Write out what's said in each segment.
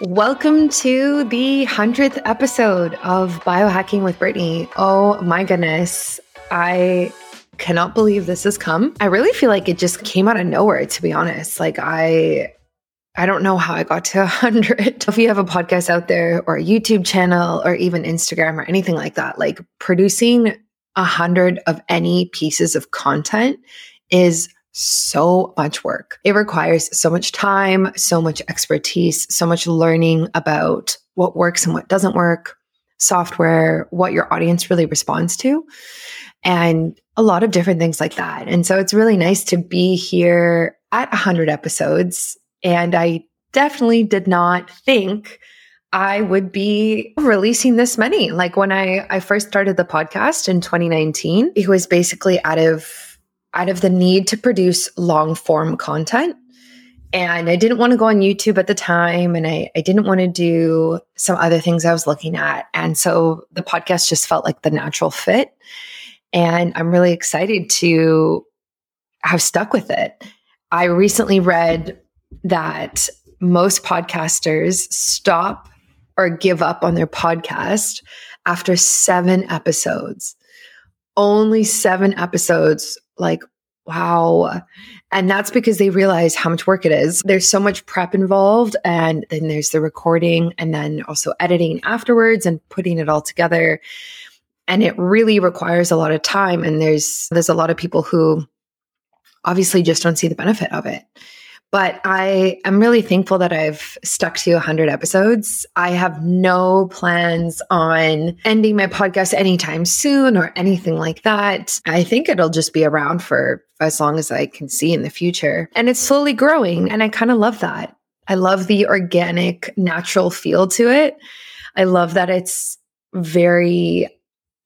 Welcome to the 100th episode of Biohacking with Brittany. Oh my goodness. I cannot believe this has come. I really feel like it just came out of nowhere, to be honest. Like, I. I don't know how I got to 100. If you have a podcast out there or a YouTube channel or even Instagram or anything like that, like producing 100 of any pieces of content is so much work. It requires so much time, so much expertise, so much learning about what works and what doesn't work, software, what your audience really responds to, and a lot of different things like that. And so it's really nice to be here at 100 episodes. And I definitely did not think I would be releasing this many. Like when I, I first started the podcast in 2019, it was basically out of out of the need to produce long form content. And I didn't want to go on YouTube at the time, and I, I didn't want to do some other things I was looking at. And so the podcast just felt like the natural fit. And I'm really excited to have stuck with it. I recently read that most podcasters stop or give up on their podcast after seven episodes. Only seven episodes like, wow. And that's because they realize how much work it is. There's so much prep involved, and then there's the recording, and then also editing afterwards and putting it all together. And it really requires a lot of time. And there's there's a lot of people who obviously just don't see the benefit of it. But I am really thankful that I've stuck to 100 episodes. I have no plans on ending my podcast anytime soon or anything like that. I think it'll just be around for as long as I can see in the future. And it's slowly growing. And I kind of love that. I love the organic, natural feel to it. I love that it's very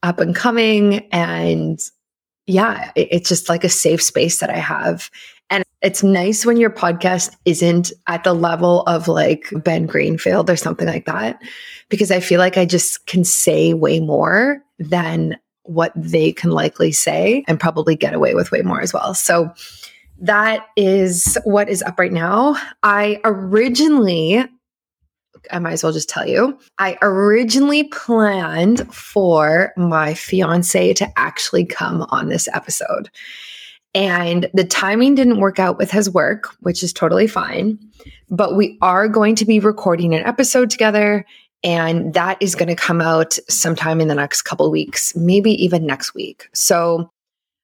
up and coming and yeah, it's just like a safe space that I have. It's nice when your podcast isn't at the level of like Ben Greenfield or something like that, because I feel like I just can say way more than what they can likely say and probably get away with way more as well. So that is what is up right now. I originally I might as well just tell you. I originally planned for my fiance to actually come on this episode. And the timing didn't work out with his work, which is totally fine. But we are going to be recording an episode together. And that is going to come out sometime in the next couple weeks, maybe even next week. So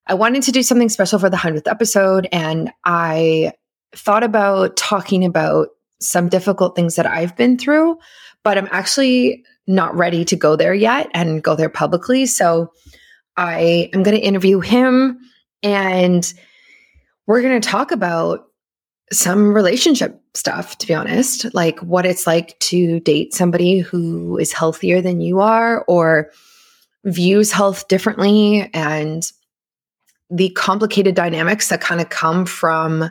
I wanted to do something special for the 100th episode. And I thought about talking about some difficult things that I've been through, but I'm actually not ready to go there yet and go there publicly. So I am going to interview him and we're going to talk about some relationship stuff, to be honest, like what it's like to date somebody who is healthier than you are or views health differently and the complicated dynamics that kind of come from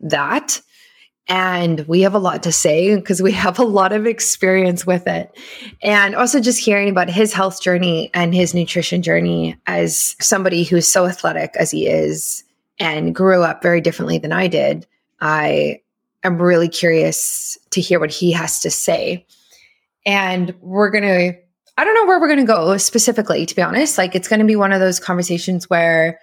that. And we have a lot to say because we have a lot of experience with it. And also just hearing about his health journey and his nutrition journey as somebody who's so athletic as he is and grew up very differently than I did. I am really curious to hear what he has to say. And we're going to, I don't know where we're going to go specifically, to be honest. Like, it's going to be one of those conversations where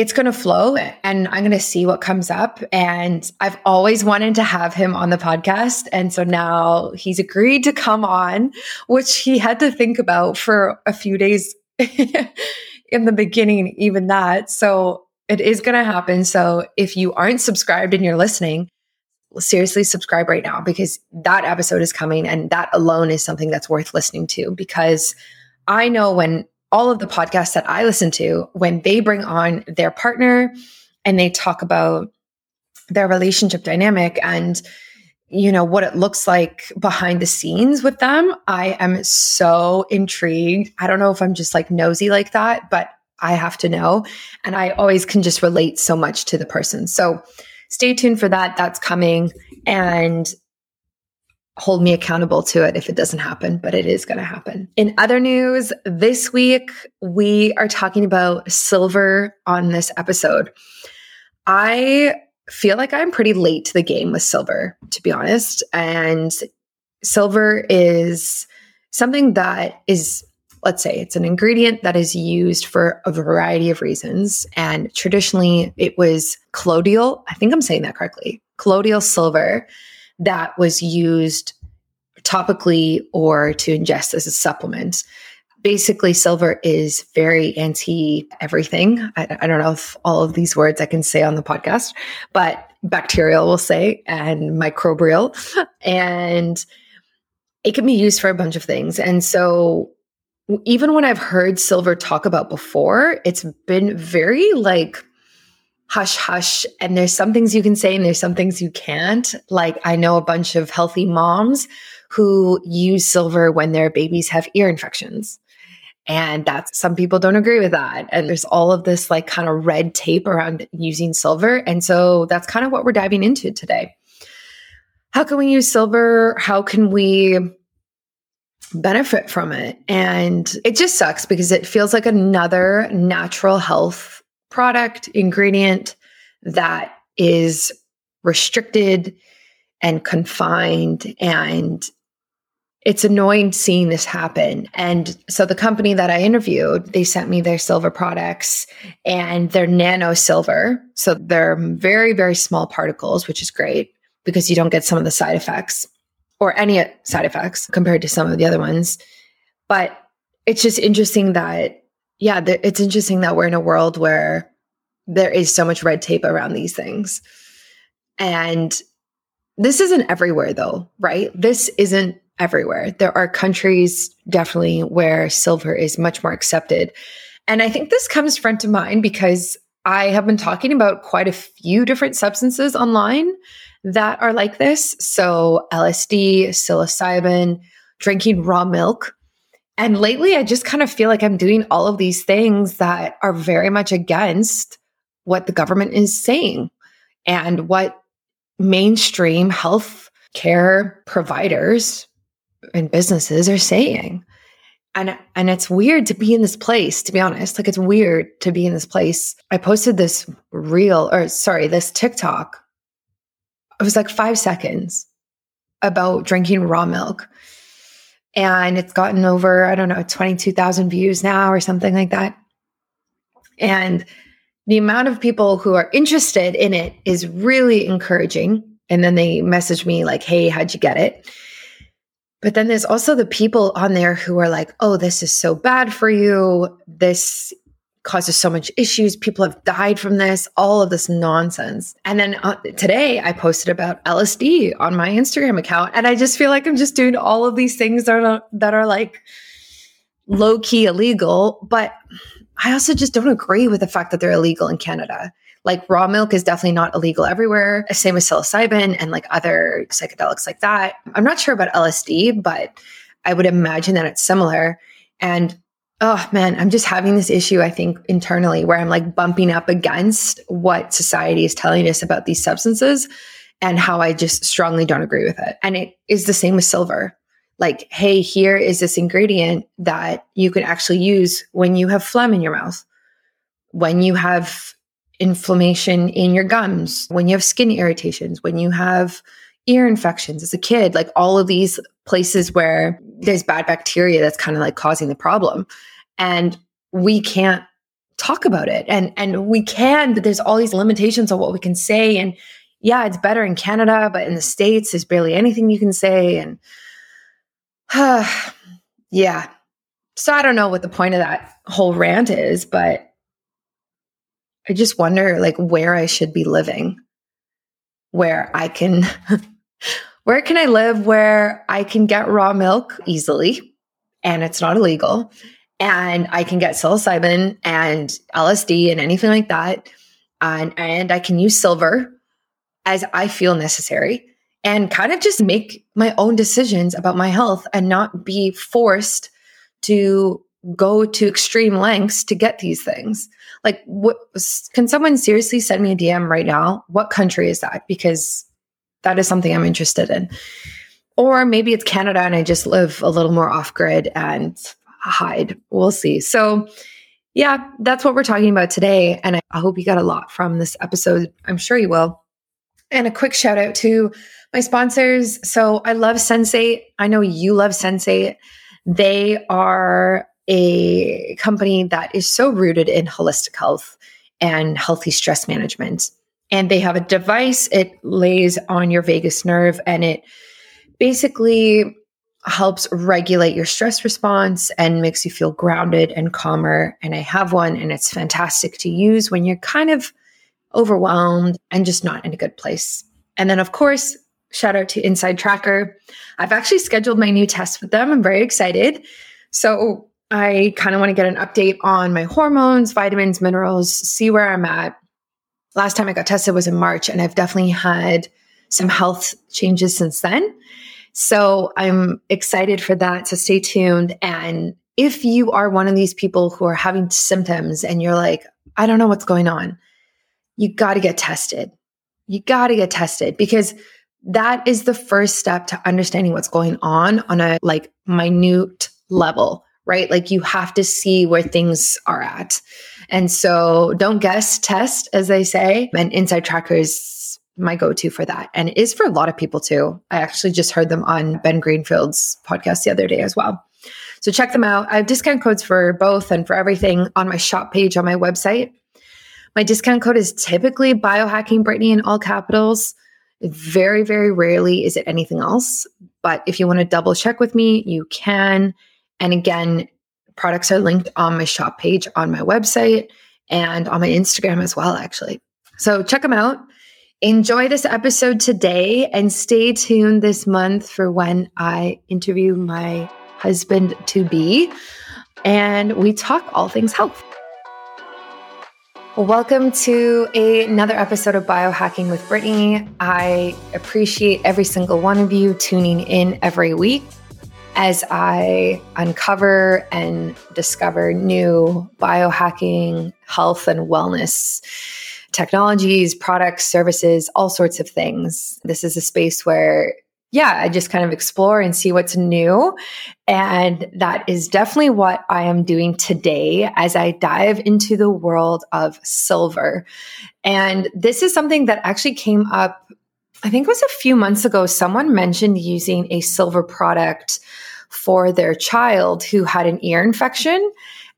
it's going to flow and I'm going to see what comes up. And I've always wanted to have him on the podcast. And so now he's agreed to come on, which he had to think about for a few days in the beginning, even that. So it is going to happen. So if you aren't subscribed and you're listening, seriously subscribe right now because that episode is coming and that alone is something that's worth listening to because I know when all of the podcasts that I listen to, when they bring on their partner and they talk about their relationship dynamic and you know what it looks like behind the scenes with them i am so intrigued. I don't know if i'm just like nosy like that but i have to know. And i always can just relate so much to the person. So stay tuned for that. That's coming. And hold me accountable to it if it doesn't happen, but it is going to happen. In other news, this week we are talking about silver on this episode. I feel like I'm pretty late to the game with silver, to be honest. And silver is something that is let's say it's an ingredient that is used for a variety of reasons. And traditionally, it was colloidal. I think I'm saying that correctly. Colloidal silver that was used topically or to ingest as a supplement. Basically, silver is very anti everything. I, I, don't know if all of these words I can say on the podcast, but bacterial, we'll say, and microbial. And it can be used for a bunch of things. And so even when I've heard Silver talk about before, it's been very like hush hush. And there's some things you can say and there's some things you can't. Like I know a bunch of healthy moms who use silver when their babies have ear infections. And that's some people don't agree with that. And there's all of this like kind of red tape around using silver. And so that's kind of what we're diving into today. How can we use silver? How can we benefit from it. And it just sucks because it feels like another natural health product, ingredient that is restricted and confined. And it's annoying seeing this happen. And so the company that I interviewed, they sent me their silver products and they're nano silver. So they're very, very small particles, which is great because you don't get some of the side effects or any side effects compared to some of the other ones. But it's just interesting that, yeah, th- it's interesting that we're in a world where there is so much red tape around these things. And this isn't everywhere, though, right? This isn't everywhere. There are countries definitely where silver is much more accepted. And I think this comes front of mind because I have been talking about quite a few different substances online that are like this. So LSD, psilocybin, drinking raw milk. And lately, I just kind of feel like I'm doing all of these things that are very much against what the government is saying and what mainstream health care providers and businesses are saying. And and it's weird to be in this place, to be honest. Like it's weird to be in this place. I posted this reel or sorry, this TikTok it was like five seconds about drinking raw milk. And it's gotten over, I don't know, 22,000 views now or something like that. And the amount of people who are interested in it is really encouraging. And then they message me, like, hey, how'd you get it? But then there's also the people on there who are like, oh, this is so bad for you. This causes so much issues. People have died from this, all of this nonsense. And then uh, today I posted about LSD on my Instagram account. And I just feel like I'm just doing all of these things that are, that are like low key illegal. But I also just don't agree with the fact that they're illegal in Canada. Like raw milk is definitely not illegal everywhere. Same with psilocybin and like other psychedelics like that. I'm not sure about LSD, but I would imagine that it's similar. And oh man, I'm just having this issue, I think, internally where I'm like bumping up against what society is telling us about these substances and how I just strongly don't agree with it. And it is the same with silver. Like, hey, here is this ingredient that you can actually use when you have phlegm in your mouth, when you have inflammation in your gums, when you have skin irritations, when you have ear infections as a kid, like all of these places where there's bad bacteria that's kind of like causing the problem. And we can't talk about it. And and we can, but there's all these limitations on what we can say. And yeah, it's better in Canada, but in the States, there's barely anything you can say. And uh, yeah. So I don't know what the point of that whole rant is, but I just wonder like where I should be living, where I can where can I live where I can get raw milk easily and it's not illegal and I can get psilocybin and LSD and anything like that and and I can use silver as I feel necessary and kind of just make my own decisions about my health and not be forced to go to extreme lengths to get these things. Like what can someone seriously send me a DM right now? What country is that? Because that is something I'm interested in. Or maybe it's Canada and I just live a little more off grid and hide. We'll see. So, yeah, that's what we're talking about today. And I, hope you got a lot from this episode. I'm sure you will. And a quick shout out to My sponsors. So I love Sensate. I know you love Sensate. They are a company that is so rooted in holistic health and healthy stress management. And they have a device, it lays on your vagus nerve and it basically helps regulate your stress response and makes you feel grounded and calmer. And I have one and it's fantastic to use when you're kind of overwhelmed and just not in a good place. And then, of course, shout out to Inside Tracker. I've actually scheduled my new test with them. I'm very excited. So I kind of want to get an update on my hormones, vitamins, minerals, see where I'm at. Last time I got tested was in March, and I've definitely had some health changes since then. So I'm excited for that. So stay tuned. And if you are one of these people who are having symptoms and you're like, I don't know what's going on, you got to get tested. You got to get tested because that is the first step to understanding what's going on on a like minute level, right? Like you have to see where things are at. And so don't guess, test, as they say. And Inside Trackers my go-to for that and it is for a lot of people too i actually just heard them on ben greenfield's podcast the other day as well so check them out i have discount codes for both and for everything on my shop page on my website my discount code is typically biohacking brittany in all capitals very, very rarely is it anything else. But if you want to double check with me, you can. And again, products are linked on my shop page on my website and on my Instagram as well, actually. So check them out. Enjoy this episode today and stay tuned this month for when I interview my husband to be and we talk all things health. Welcome to a, another episode of Biohacking with Brittany. I appreciate every single one of you tuning in every week as I uncover and discover new biohacking, health, and wellness technologies, products, services, all sorts of things. This is a space where yeah, I just kind of explore and see what's new. And that is definitely what I am doing today as I dive into the world of silver. And this is something that actually came up, I think it was a few months ago. Someone mentioned using a silver product for their child who had an ear infection.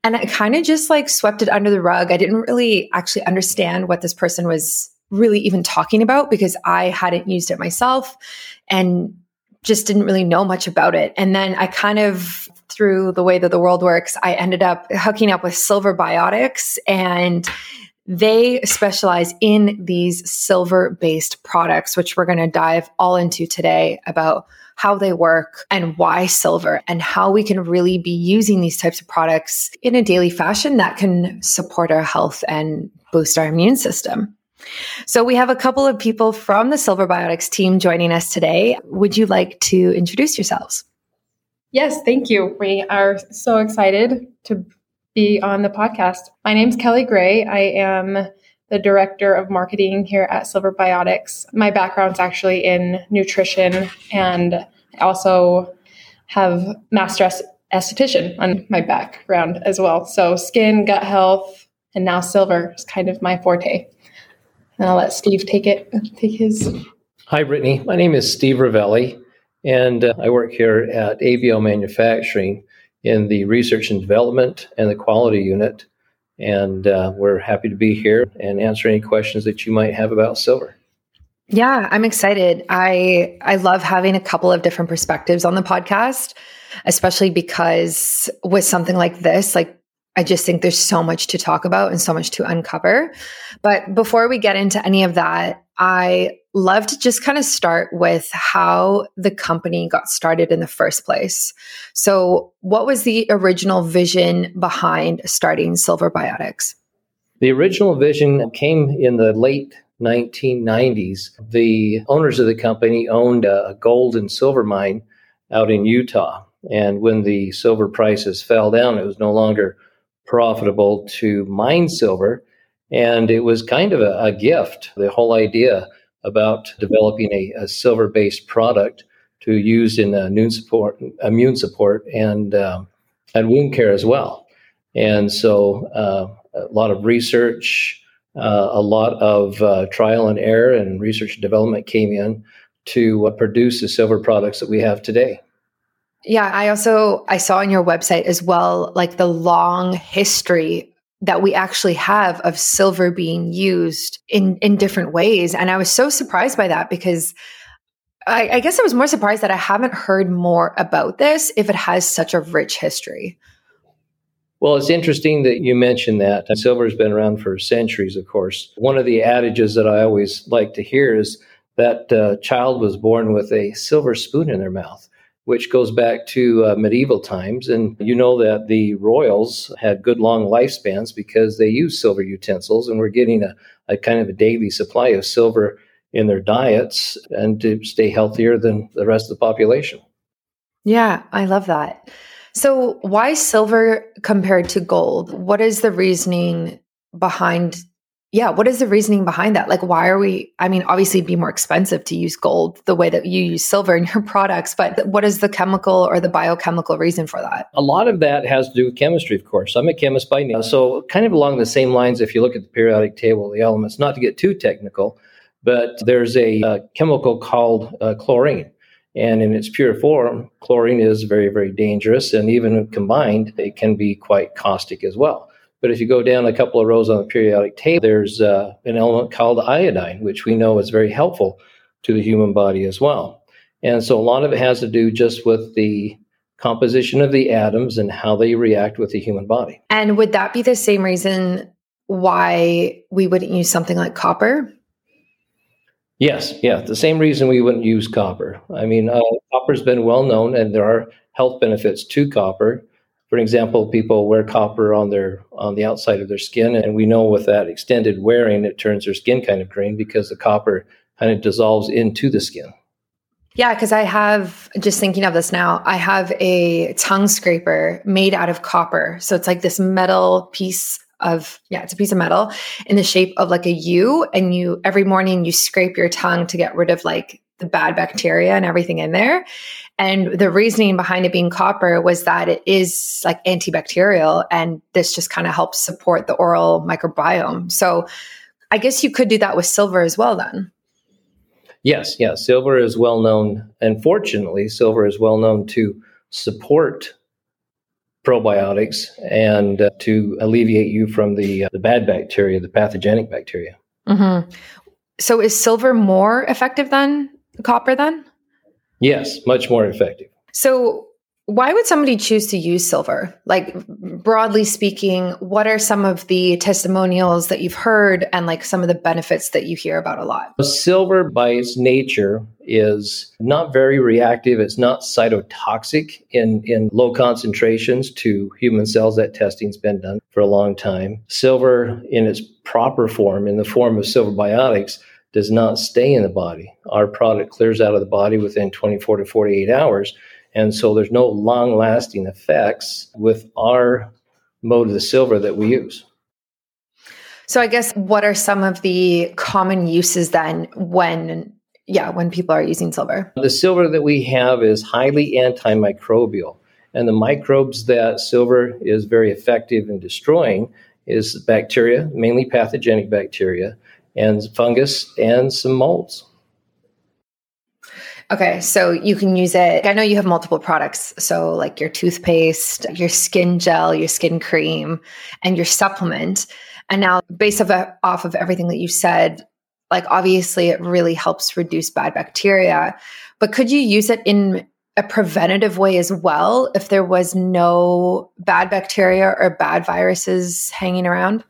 And I kind of just like swept it under the rug. I didn't really actually understand what this person was really even talking about because I hadn't used it myself and just didn't really know much about it. And then I kind of, through the way that the world works, I ended up hooking up with Silver Biotics and they specialize in these silver based products, which we're going to dive all into today about how they work and why silver and how we can really be using these types of products in a daily fashion that can support our health and boost our immune system. So we have a couple of people from the Silver Biotics team joining us today. Would you like to introduce yourselves? Yes, thank you. We are so excited to be on the podcast. My name is Kelly Gray. I am the director of marketing here at Silver Biotics. My background's actually in nutrition and I also have master esthetician on my background as well. So skin, gut health, and now silver is kind of my forte. And I'll let Steve take it, take his. Hi, Brittany. My name is Steve Ravelli, and uh, I work here at ABL Manufacturing in the research and development and the quality unit. And uh, we're happy to be here and answer any questions that you might have about silver. Yeah, I'm excited. I I love having a couple of different perspectives on the podcast, especially because with something like this, like I just think there's so much to talk about and so much to uncover. But before we get into any of that, I love to just kind of start with how the company got started in the first place. So, what was the original vision behind starting Silver Biotics? The original vision came in the late 1990s. The owners of the company owned a gold and silver mine out in Utah. And when the silver prices fell down, it was no longer profitable to mine silver. And it was kind of a, a gift, the whole idea about developing a, a silver based product to use in immune support, immune support and, um, and wound care as well. And so uh, a lot of research, uh, a lot of uh, trial and error and research and development came in to uh, produce the silver products that we have today. Yeah, I also I saw on your website as well like the long history that we actually have of silver being used in in different ways and I was so surprised by that because I, I guess I was more surprised that I haven't heard more about this if it has such a rich history. Well, it's interesting that you mentioned that. Silver's been around for centuries, of course. One of the adages that I always like to hear is that uh, child was born with a silver spoon in their mouth, which goes back to uh, medieval times. And you know that the royals had good long lifespans because they used silver utensils and were getting a, a kind of a daily supply of silver in their diets and to stay healthier than the rest of the population. Yeah, I love that. So, why silver compared to gold? What is the reasoning behind? Yeah, what is the reasoning behind that? Like, why are we? I mean, obviously, it'd be more expensive to use gold the way that you use silver in your products, but what is the chemical or the biochemical reason for that? A lot of that has to do with chemistry, of course. I'm a chemist by now. So, kind of along the same lines, if you look at the periodic table the elements, not to get too technical, but there's a, a chemical called uh, chlorine. And in its pure form, chlorine is very, very dangerous. And even combined, it can be quite caustic as well. But if you go down a couple of rows on the periodic table, there's uh, an element called iodine, which we know is very helpful to the human body as well. And so a lot of it has to do just with the composition of the atoms and how they react with the human body. And would that be the same reason why we wouldn't use something like copper? Yes, yeah, the same reason we wouldn't use copper. I mean, uh, copper's been well known, and there are health benefits to copper. For example, people wear copper on their on the outside of their skin, and we know with that extended wearing, it turns their skin kind of green because the copper kind of dissolves into the skin. Yeah, because I have just thinking of this now. I have a tongue scraper made out of copper, so it's like this metal piece of yeah it's a piece of metal in the shape of like a u and you every morning you scrape your tongue to get rid of like the bad bacteria and everything in there and the reasoning behind it being copper was that it is like antibacterial and this just kind of helps support the oral microbiome so i guess you could do that with silver as well then yes yes silver is well known and fortunately silver is well known to support probiotics and uh, to alleviate you from the, uh, the bad bacteria, the pathogenic bacteria. Mm-hmm. So is silver more effective than copper then? Yes, much more effective. So why would somebody choose to use silver? Like broadly speaking, what are some of the testimonials that you've heard and like some of the benefits that you hear about a lot? Silver by its nature is not very reactive. It's not cytotoxic in, in low concentrations to human cells. That testing's been done for a long time. Silver in its proper form, in the form of silver biotics, does not stay in the body. Our product clears out of the body within 24 to 48 hours and so there's no long lasting effects with our mode of the silver that we use. So I guess what are some of the common uses then when yeah, when people are using silver? The silver that we have is highly antimicrobial. And the microbes that silver is very effective in destroying is bacteria, mainly pathogenic bacteria, and fungus and some molds. Okay, so you can use it. I know you have multiple products. So, like your toothpaste, your skin gel, your skin cream, and your supplement. And now, based off of, off of everything that you said, like obviously it really helps reduce bad bacteria. But could you use it in a preventative way as well if there was no bad bacteria or bad viruses hanging around?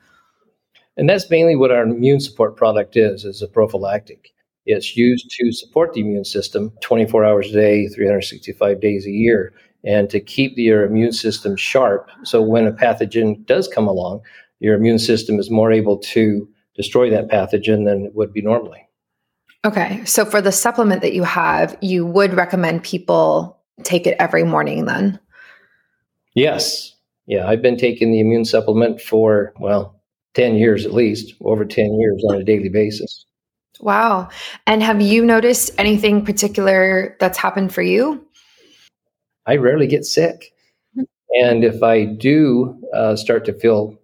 And that's mainly what our immune support product is, is a prophylactic. It's used to support the immune system 24 hours a day, 365 days a year, and to keep your immune system sharp. So when a pathogen does come along, your immune system is more able to destroy that pathogen than it would be normally. Okay. So for the supplement that you have, you would recommend people take it every morning then? Yes. Yeah. I've been taking the immune supplement for, well, 10 years at least, over 10 years on a daily basis. Wow. And have you noticed anything particular that's happened for you? I rarely get sick. And if I do uh, start to feel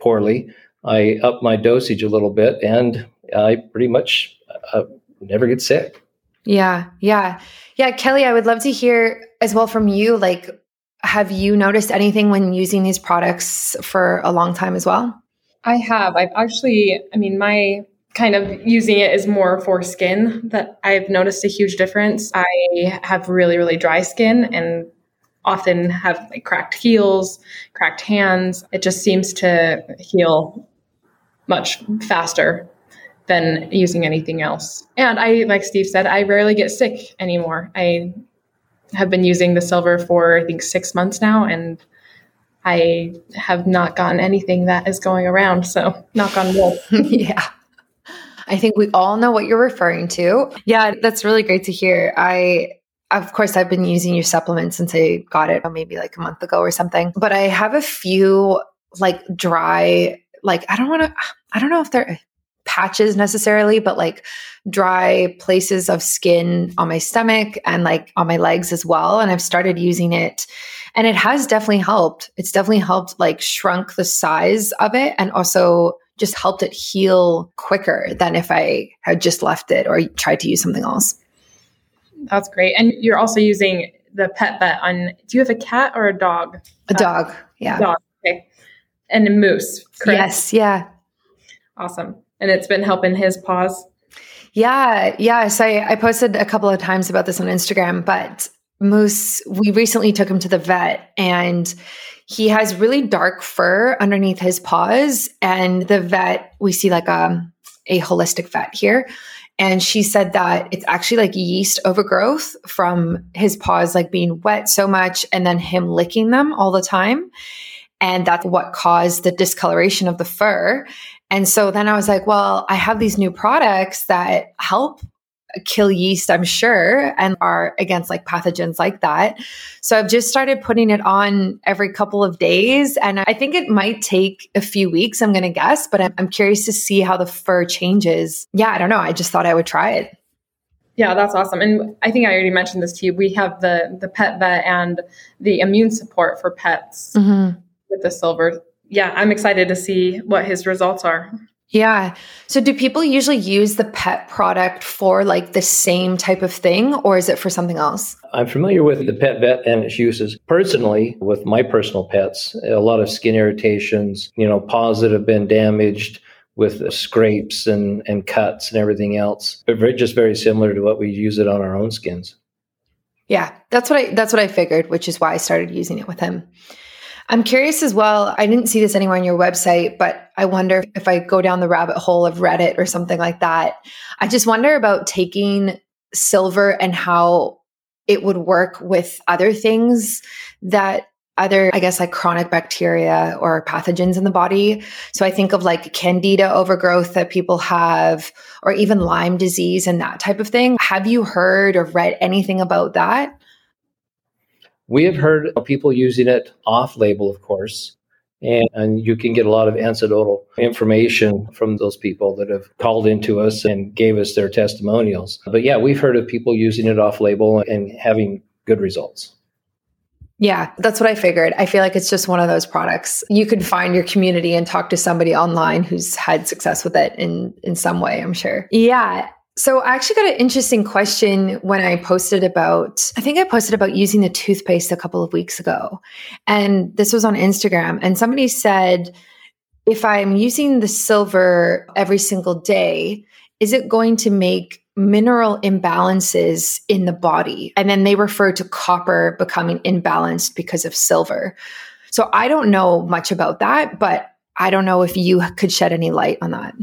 poorly, I up my dosage a little bit and I pretty much uh, never get sick. Yeah. Yeah. Yeah. Kelly, I would love to hear as well from you. Like, have you noticed anything when using these products for a long time as well? I have. I've actually, I mean, my kind of using it is more for skin that I've noticed a huge difference. I have really, really dry skin and often have like cracked heels, cracked hands. It just seems to heal much faster than using anything else. And I, like Steve said, I rarely get sick anymore. I have been using the silver for, I think, six months now, and I have not gotten anything that is going around. So, knock on wood. yeah. I think we all know what you're referring to. Yeah, that's really great to hear. I of course, I've been using your supplement since I got it maybe like a month ago or something. But I have a few like dry, like I don't want to, I don't know if they're patches necessarily, but like dry places of skin on my stomach and like on my legs as well. And I've started using it and it has definitely helped. It's definitely helped like shrunk the size of it and also just helped it heal quicker than if I had just left it or tried to use something else. That's great. And you're also using the pet vet on do you have a cat or a dog? A uh, dog. Yeah. Dog. Okay. And a moose. Correct? Yes. Yeah. Awesome. And it's been helping his paws. Yeah. Yeah. So I, I posted a couple of times about this on Instagram, but Moose, we recently took him to the vet and he has really dark fur underneath his paws. And the vet, we see like a, a holistic vet here. And she said that it's actually like yeast overgrowth from his paws, like being wet so much and then him licking them all the time. And that's what caused the discoloration of the fur. And so then I was like, well, I have these new products that help kill yeast, I'm sure, and are against like pathogens like that. So I've just started putting it on every couple of days. And I think it might take a few weeks, I'm going to guess, but I'm, I'm curious to see how the fur changes. Yeah, I don't know. I just thought I would try it. Yeah, that's awesome. And I think I already mentioned this to you. We have the the pet vet and the immune support for pets mm-hmm. with the silver. Yeah, I'm excited to see what his results are. Yeah. So do people usually use the pet product for like the same type of thing or is it for something else? I'm familiar with the pet vet and its uses. Personally, with my personal pets, a lot of skin irritations, you know, paws that have been damaged with scrapes and, and cuts and everything else. But very, just very similar to what we use it on our own skins. Yeah, that's what I that's what I figured, which is why I started using it with him. I'm curious as well. I didn't see this anywhere on your website, but I wonder if I go down the rabbit hole of Reddit or something like that. I just wonder about taking silver and how it would work with other things that other, I guess, like chronic bacteria or pathogens in the body. So I think of like candida overgrowth that people have, or even Lyme disease and that type of thing. Have you heard or read anything about that? We have heard of people using it off label, of course, and, and, you can get a lot of anecdotal information from those people that have called into us and gave us their testimonials. But yeah, we've heard of people using it off label and having good results. Yeah, that's what I figured. I feel like it's just one of those products. You could find your community and talk to somebody online who's had success with it in in some way, I'm sure. Yeah. So I actually got an interesting question when I posted about, I think I posted about using the toothpaste a couple of weeks ago. And this was on Instagram. And somebody said, if I'm using the silver every single day, is it going to make mineral imbalances in the body? And then they refer to copper becoming imbalanced because of silver. So I don't know much about that, but I don't know if you could shed any light on that.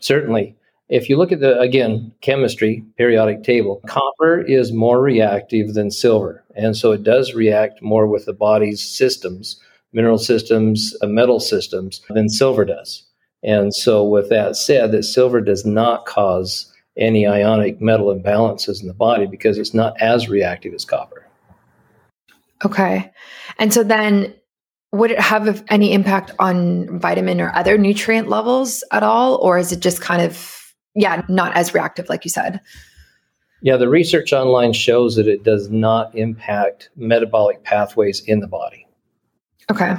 Certainly. If you look at the, again, chemistry, periodic table, copper is more reactive than silver. And so it does react more with the body's systems, mineral systems, uh, metal systems, than silver does. And so, with that said, that silver does not cause any ionic metal imbalances in the body because it's not as reactive as copper. Okay. And so then would it have any impact on vitamin or other nutrient levels at all? Or is it just kind of yeah, not as reactive, like you said. Yeah, the research online shows that it does not impact metabolic pathways in the body. Okay.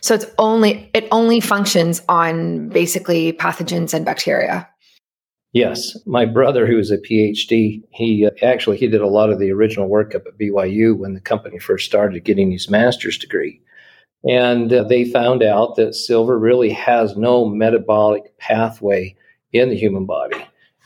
So it's only it only functions on basically pathogens and bacteria. Yes, my brother, who is a PhD, he uh, actually he did a lot of the original work up at BYU when the company first started getting his master's degree, and uh, they found out that silver really has no metabolic pathway in the human body.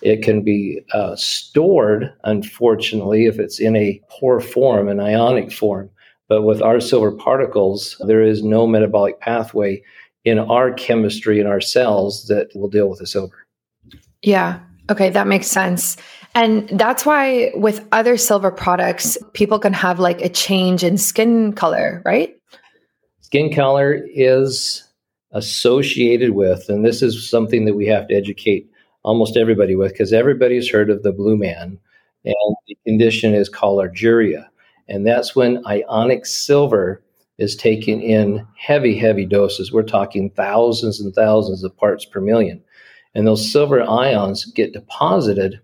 It can be uh, stored, unfortunately, if it's in a poor form, an ionic form. But with our silver particles, there is no metabolic pathway in our chemistry in our cells that will deal with the silver. Yeah. Okay, that makes sense. And that's why with other silver products, people can have like a change in skin color, right? Skin color is associated with, and this is something that we have to educate almost everybody with because everybody's heard of the blue man, and the condition is called argyria. And that's when ionic silver is taken in heavy, heavy doses. We're talking thousands and thousands of parts per million. And those silver ions get deposited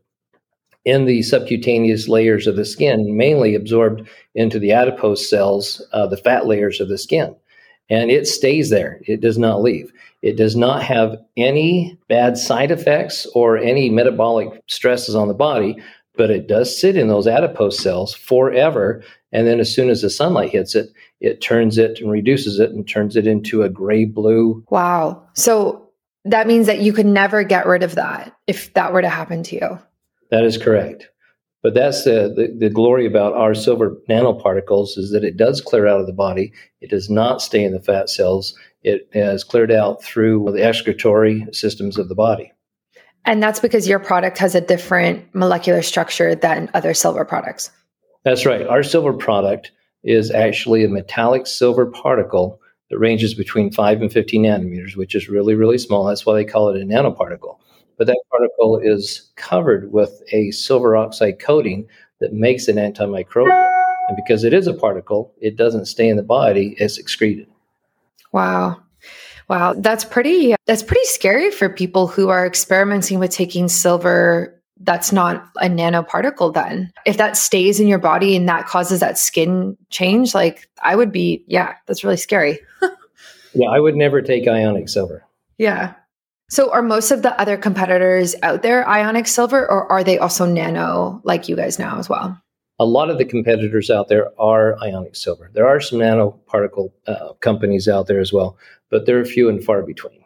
in the subcutaneous layers of the skin, mainly absorbed into the adipose cells, uh, the fat layers of the skin. And it stays there, it does not leave. It does not have any bad side effects or any metabolic stresses on the body, but it does sit in those adipose cells forever. And then as soon as the sunlight hits it, it turns it and reduces it and turns it into a gray blue. Wow. So that means that you could never get rid of that if that were to happen to you. That is correct. But that's the, the, the, glory about our silver nanoparticles is that it does clear out of the body. It does not stay in the fat cells. It has cleared out through the excretory systems of the body. And that's because your product has a different molecular structure than other silver products. That's right. Our silver product is actually a metallic silver particle that ranges between 5 and 15 nanometers, which is really, really small. That's why they call it a nanoparticle. But that particle is covered with a silver oxide coating that makes it antimicrobial. And because it is a particle, it doesn't stay in the body, it's excreted. Wow. Wow, that's pretty that's pretty scary for people who are experimenting with taking silver that's not a nanoparticle then. If that stays in your body and that causes that skin change, like I would be, yeah, that's really scary. yeah, I would never take ionic silver. Yeah. So are most of the other competitors out there ionic silver or are they also nano like you guys now as well? A lot of the competitors out there are ionic silver. There are some nanoparticle uh, companies out there as well, but they're few and far between.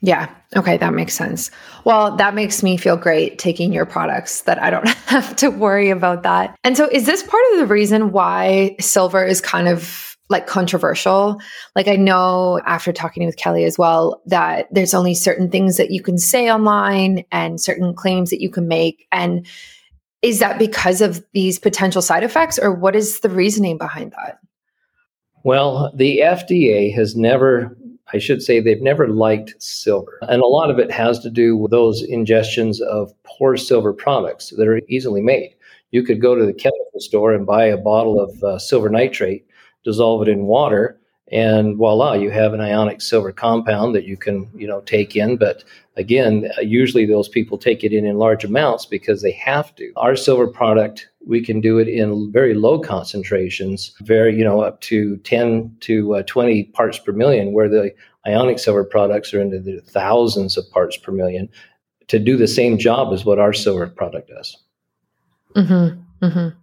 Yeah. Okay. That makes sense. Well, that makes me feel great taking your products that I don't have to worry about that. And so, is this part of the reason why silver is kind of like controversial? Like, I know after talking with Kelly as well that there's only certain things that you can say online and certain claims that you can make. And is that because of these potential side effects, or what is the reasoning behind that? Well, the FDA has never I should say they've never liked silver. And a lot of it has to do with those ingestions of poor silver products that are easily made. You could go to the chemical store and buy a bottle of uh, silver nitrate, dissolve it in water, and voila, you have an ionic silver compound that you can, you know, take in. But again, uh, usually those people take it in in large amounts because they have to. Our silver product, we can do it in very low concentrations, very, you know, up to 10 to uh, 20 parts per million, where the ionic silver products are into the thousands of parts per million to do the same job as what our silver product does. Mm-hmm, mm-hmm.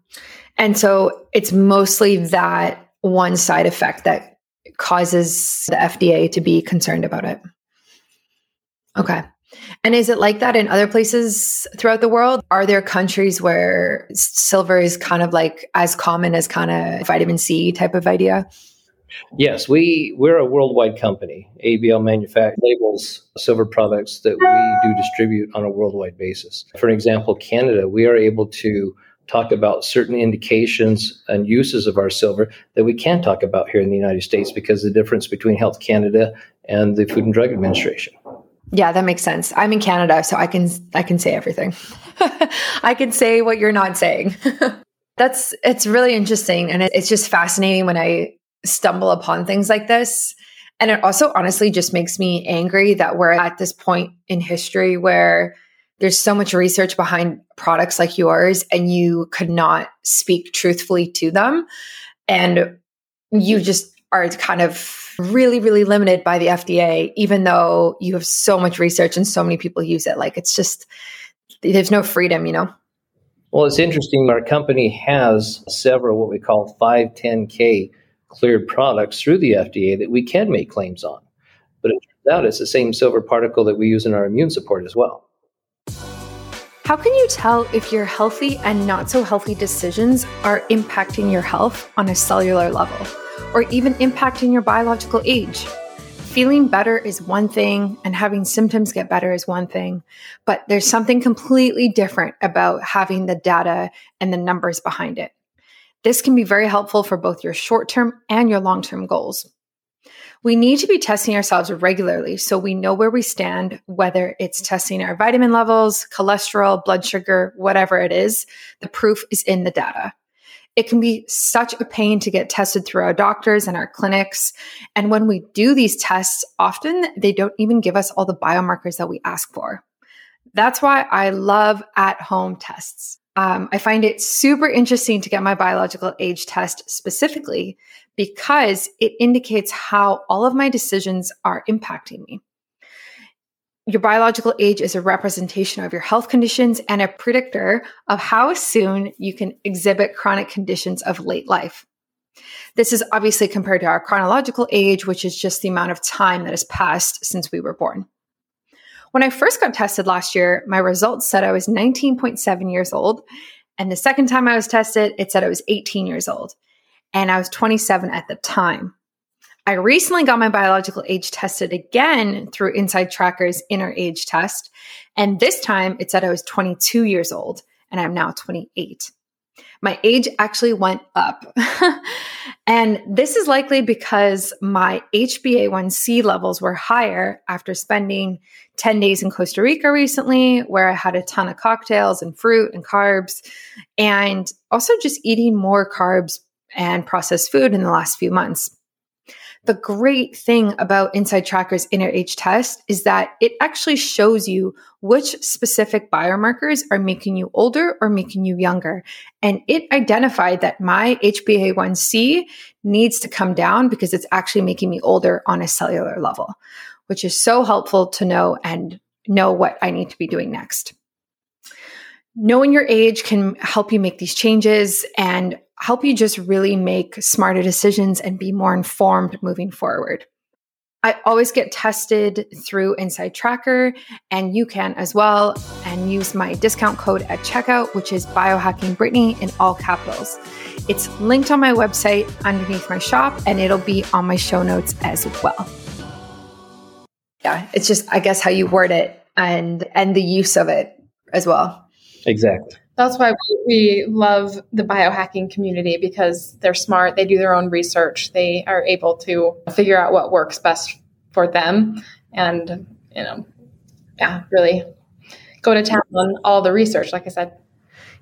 And so it's mostly that one side effect that causes the FDA to be concerned about it. Okay. And is it like that in other places throughout the world? Are there countries where silver is kind of like as common as kind of vitamin C type of idea? Yes, we we're a worldwide company. ABL manufactures labels silver products that we do distribute on a worldwide basis. For example, Canada, we are able to talk about certain indications and uses of our silver that we can't talk about here in the United States because the difference between Health Canada and the Food and Drug Administration. Yeah, that makes sense. I'm in Canada, so I can I can say everything. I can say what you're not saying. That's it's really interesting and it's just fascinating when I stumble upon things like this. And it also honestly just makes me angry that we're at this point in history where there's so much research behind products like yours and you could not speak truthfully to them and you just are kind of really really limited by the FDA even though you have so much research and so many people use it like it's just there's no freedom, you know? Well, it's interesting. Our company has several what we call 510K cleared products through the FDA that we can make claims on. But it turns out it's the same silver particle that we use in our immune support as well. How can you tell if your healthy and not so healthy decisions are impacting your health on a cellular level or even impacting your biological age? Feeling better is one thing and having symptoms get better is one thing, but there's something completely different about having the data and the numbers behind it. This can be very helpful for both your short term and your long term goals. We need to be testing ourselves regularly so we know where we stand, whether it's testing our vitamin levels, cholesterol, blood sugar, whatever it is. The proof is in the data. It can be such a pain to get tested through our doctors and our clinics. And when we do these tests, often they don't even give us all the biomarkers that we ask for. That's why I love at home tests. Um, I find it super interesting to get my biological age test specifically because it indicates how all of my decisions are impacting me your biological age is a representation of your health conditions and a predictor of how soon you can exhibit chronic conditions of late life. This is obviously compared to our chronological age, which is just the amount of time that has passed since we were born. When I first got tested last year, my results said I was 19.7 years old. And the second time I was tested, it said I was 18 years old. And I was 27 at the time. I recently got my biological age tested again through Inside Tracker's inner age test. And this time it said I was 22 years old and I'm now 28. My age actually went up. and this is likely because my HbA1c levels were higher after spending 10 days in Costa Rica recently, where I had a ton of cocktails and fruit and carbs, and also just eating more carbs and processed food in the last few months. The great thing about Inside Tracker's inner age test is that it actually shows you which specific biomarkers are making you older or making you younger. And it identified that my HbA1c needs to come down because it's actually making me older on a cellular level, which is so helpful to know and know what I need to be doing next. Knowing your age can help you make these changes and help you just really make smarter decisions and be more informed moving forward. I always get tested through Inside Tracker, and you can as well, and use my discount code at checkout, which is biohacking Brittany in all capitals. It's linked on my website underneath my shop, and it'll be on my show notes as well. Yeah, it's just I guess how you word it and and the use of it as well. Exactly that's why we love the biohacking community because they're smart they do their own research they are able to figure out what works best for them and you know yeah really go to town on all the research like i said.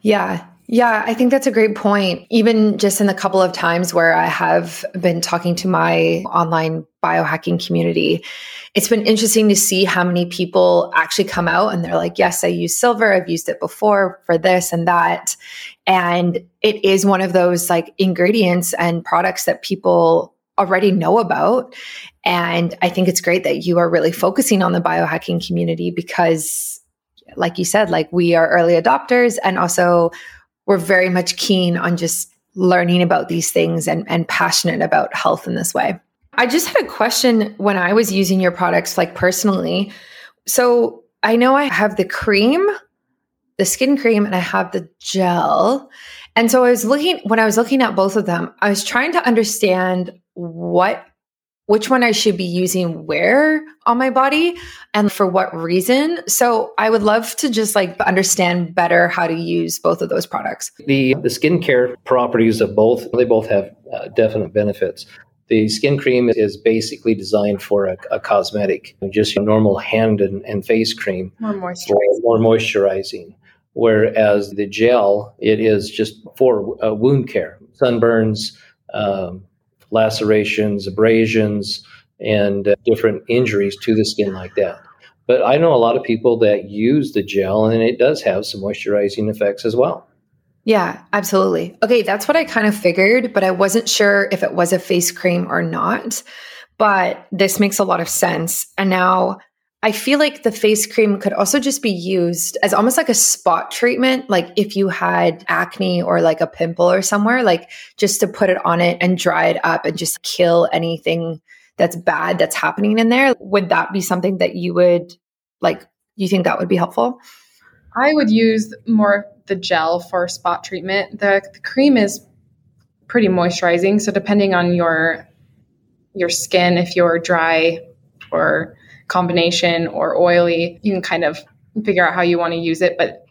Yeah yeah, I think that's a great point. Even just in the couple of times where I have been talking to my online biohacking community, it's been interesting to see how many people actually come out and they're like, Yes, I use silver. I've used it before for this and that. And it is one of those like ingredients and products that people already know about. And I think it's great that you are really focusing on the biohacking community because, like you said, like we are early adopters and also we're very much keen on just learning about these things and, and passionate about health in this way. I just had a question when I was using your products, like personally. So I know I have the cream, the skin cream, and I have the gel. And so I was looking, when I was looking at both of them, I was trying to understand what which one I should be using where on my body and for what reason. So I would love to just like understand better how to use both of those products. The the skincare properties of both they both have uh, definite benefits. The skin cream is basically designed for a, a cosmetic, just a normal hand and, and face cream, more moisturizing. more moisturizing. Whereas the gel, it is just for uh, wound care, sunburns, um, lacerations, abrasions, and uh, different injuries to the skin like that. But I know a lot of people that use the gel, and it does have some moisturizing effects as well. Yeah, absolutely. Okay, that's what I kind of figured, but I wasn't sure if it was a face cream or not. But this makes a lot of sense. And now I feel like the face cream could also just be used as almost like a spot treatment. Like if you had acne or like a pimple or somewhere, like just to put it on it and dry it up and just kill anything that's bad that's happening in there. Would that be something that you would like? You think that would be helpful? I would use more the gel for spot treatment. The, the cream is pretty moisturizing. So depending on your your skin, if you're dry or combination or oily, you can kind of figure out how you want to use it. But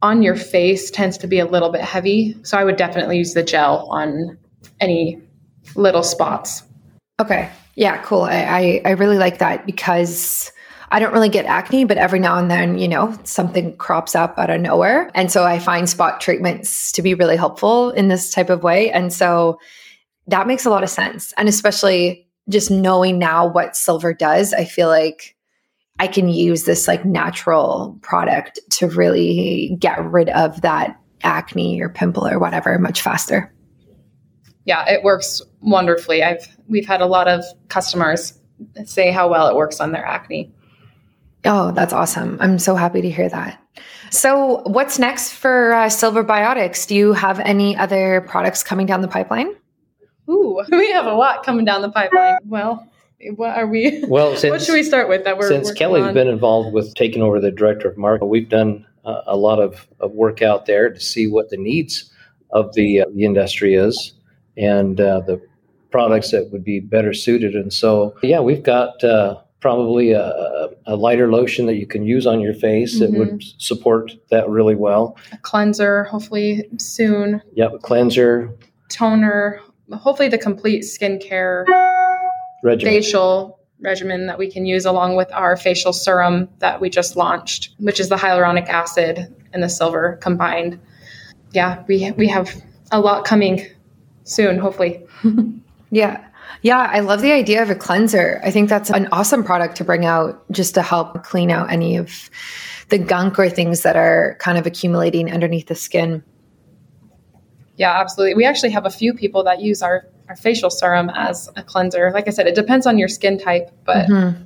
on your face tends to be a little bit heavy. So I would definitely use the gel on any little spots. Okay. Yeah, cool. I, I, I really like that because I don't really get acne, but every now and then, you know, something crops up out of nowhere. And so I find spot treatments to be really helpful in this type of way. And so that makes a lot of sense. And especially just knowing now what silver does, I feel like I can use this like natural product to really get rid of that acne or pimple or whatever much faster. Yeah, it works wonderfully. I've we've had a lot of customers say how well it works on their acne. Oh, that's awesome. I'm so happy to hear that. So, what's next for uh, Silver Biotics? Do you have any other products coming down the pipeline? Ooh, we have a lot coming down the pipeline. Well, what are we? Well, since, what should we start with? That we're since Kelly's on? been involved with taking over the director of marketing, we've done uh, a lot of, of work out there to see what the needs of the uh, the industry is and uh, the products that would be better suited. And so, yeah, we've got uh, probably a, a, lighter lotion that you can use on your face mm-hmm. that would mm-hmm. support that really well. A cleanser, hopefully soon. Yep, a cleanser, toner, hopefully the complete skincare regimen. facial regimen that we can use along with our facial serum that we just launched, which is the hyaluronic acid and the silver combined. Yeah, we we have a lot coming soon, hopefully. yeah. Yeah, I love the idea of a cleanser. I think that's an awesome product to bring out just to help clean out any of the gunk or things that are kind of accumulating underneath the skin. Yeah, absolutely. We actually have a few people that use our, our facial serum as a cleanser. Like I said, it depends on your skin type, but mm-hmm.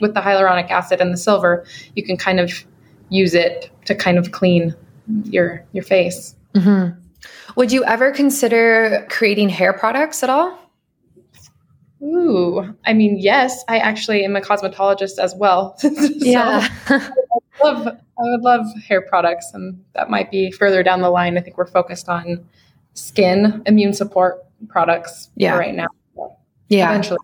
with the hyaluronic acid and the silver, you can kind of use it to kind of clean your your face. Mm-hmm. Would you ever consider creating hair products at all? Ooh, I mean, yes. I actually am a cosmetologist as well. so yeah. I love I would love hair products, and that might be further down the line. I think we're focused on skin immune support products yeah. right now. yeah. Eventually.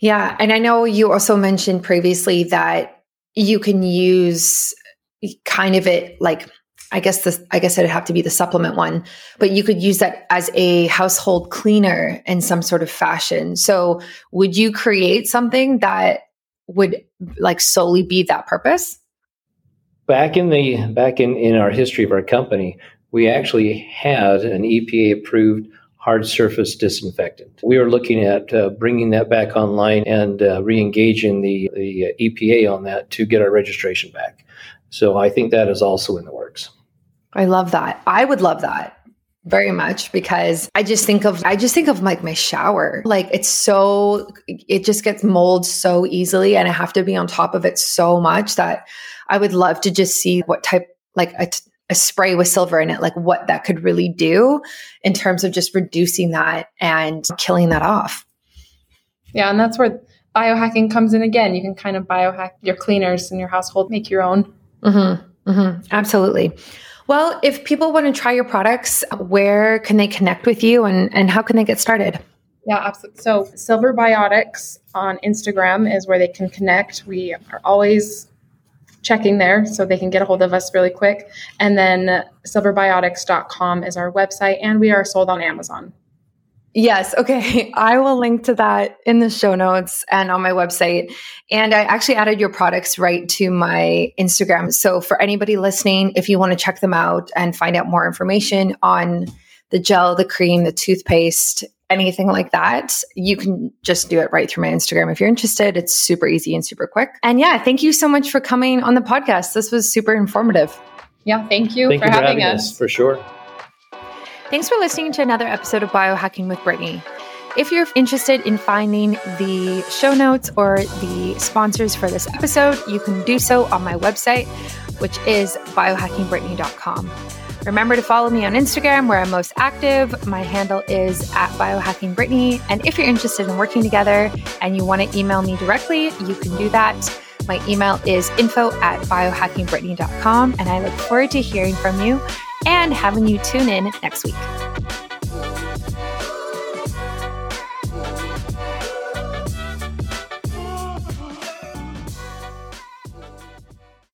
Yeah. And I know you also mentioned previously that you can use kind of it like I guess this I guess it'd have to be the supplement one, but you could use that as a household cleaner in some sort of fashion. So would you create something that would like solely be that purpose? Back in the back in, in our history of our company, we actually had an EPA approved hard surface disinfectant. We are looking at uh, bringing that back online and uh, re-engaging the, the EPA on that to get our registration back. So I think that is also in the works. I love that. I would love that very much because I just think of I just think of like my shower. Like it's so it just gets mold so easily and I have to be on top of it so much that I would love to just see what type like a, a spray with silver in it, like what that could really do in terms of just reducing that and killing that off. Yeah, and that's where biohacking comes in again. You can kind of biohack your cleaners in your household, make your own. Mm-hmm, mm-hmm, absolutely. Well, if people want to try your products, where can they connect with you and, and how can they get started? Yeah, absolutely. So, Silver Biotics on Instagram is where they can connect. We are always checking there so they can get a hold of us really quick. And then silverbiotics.com is our website, and we are sold on Amazon. Yes. Okay. I will link to that in the show notes and on my website. And I actually added your products right to my Instagram. So for anybody listening, if you want to check them out and find out more information on the gel, the cream, the toothpaste, anything like that, you can just do it right through my Instagram. If you're interested, it's super easy and super quick. And yeah, thank you so much for coming on the podcast. This was super informative. Yeah, thank you, thank for, you for having, having us. us. For sure. Thanks for listening to another episode of Biohacking with Brittany. If you're interested in finding the show notes or the sponsors for this episode, you can do so on my website, which is biohackingbrittany.com. Remember to follow me on Instagram where I'm most active. My handle is at biohackingbrittany. And if you're interested in working together and you want to email me directly, you can do that. My email is info at biohackingbrittany.com. And I look forward to hearing from you and having you tune in next week.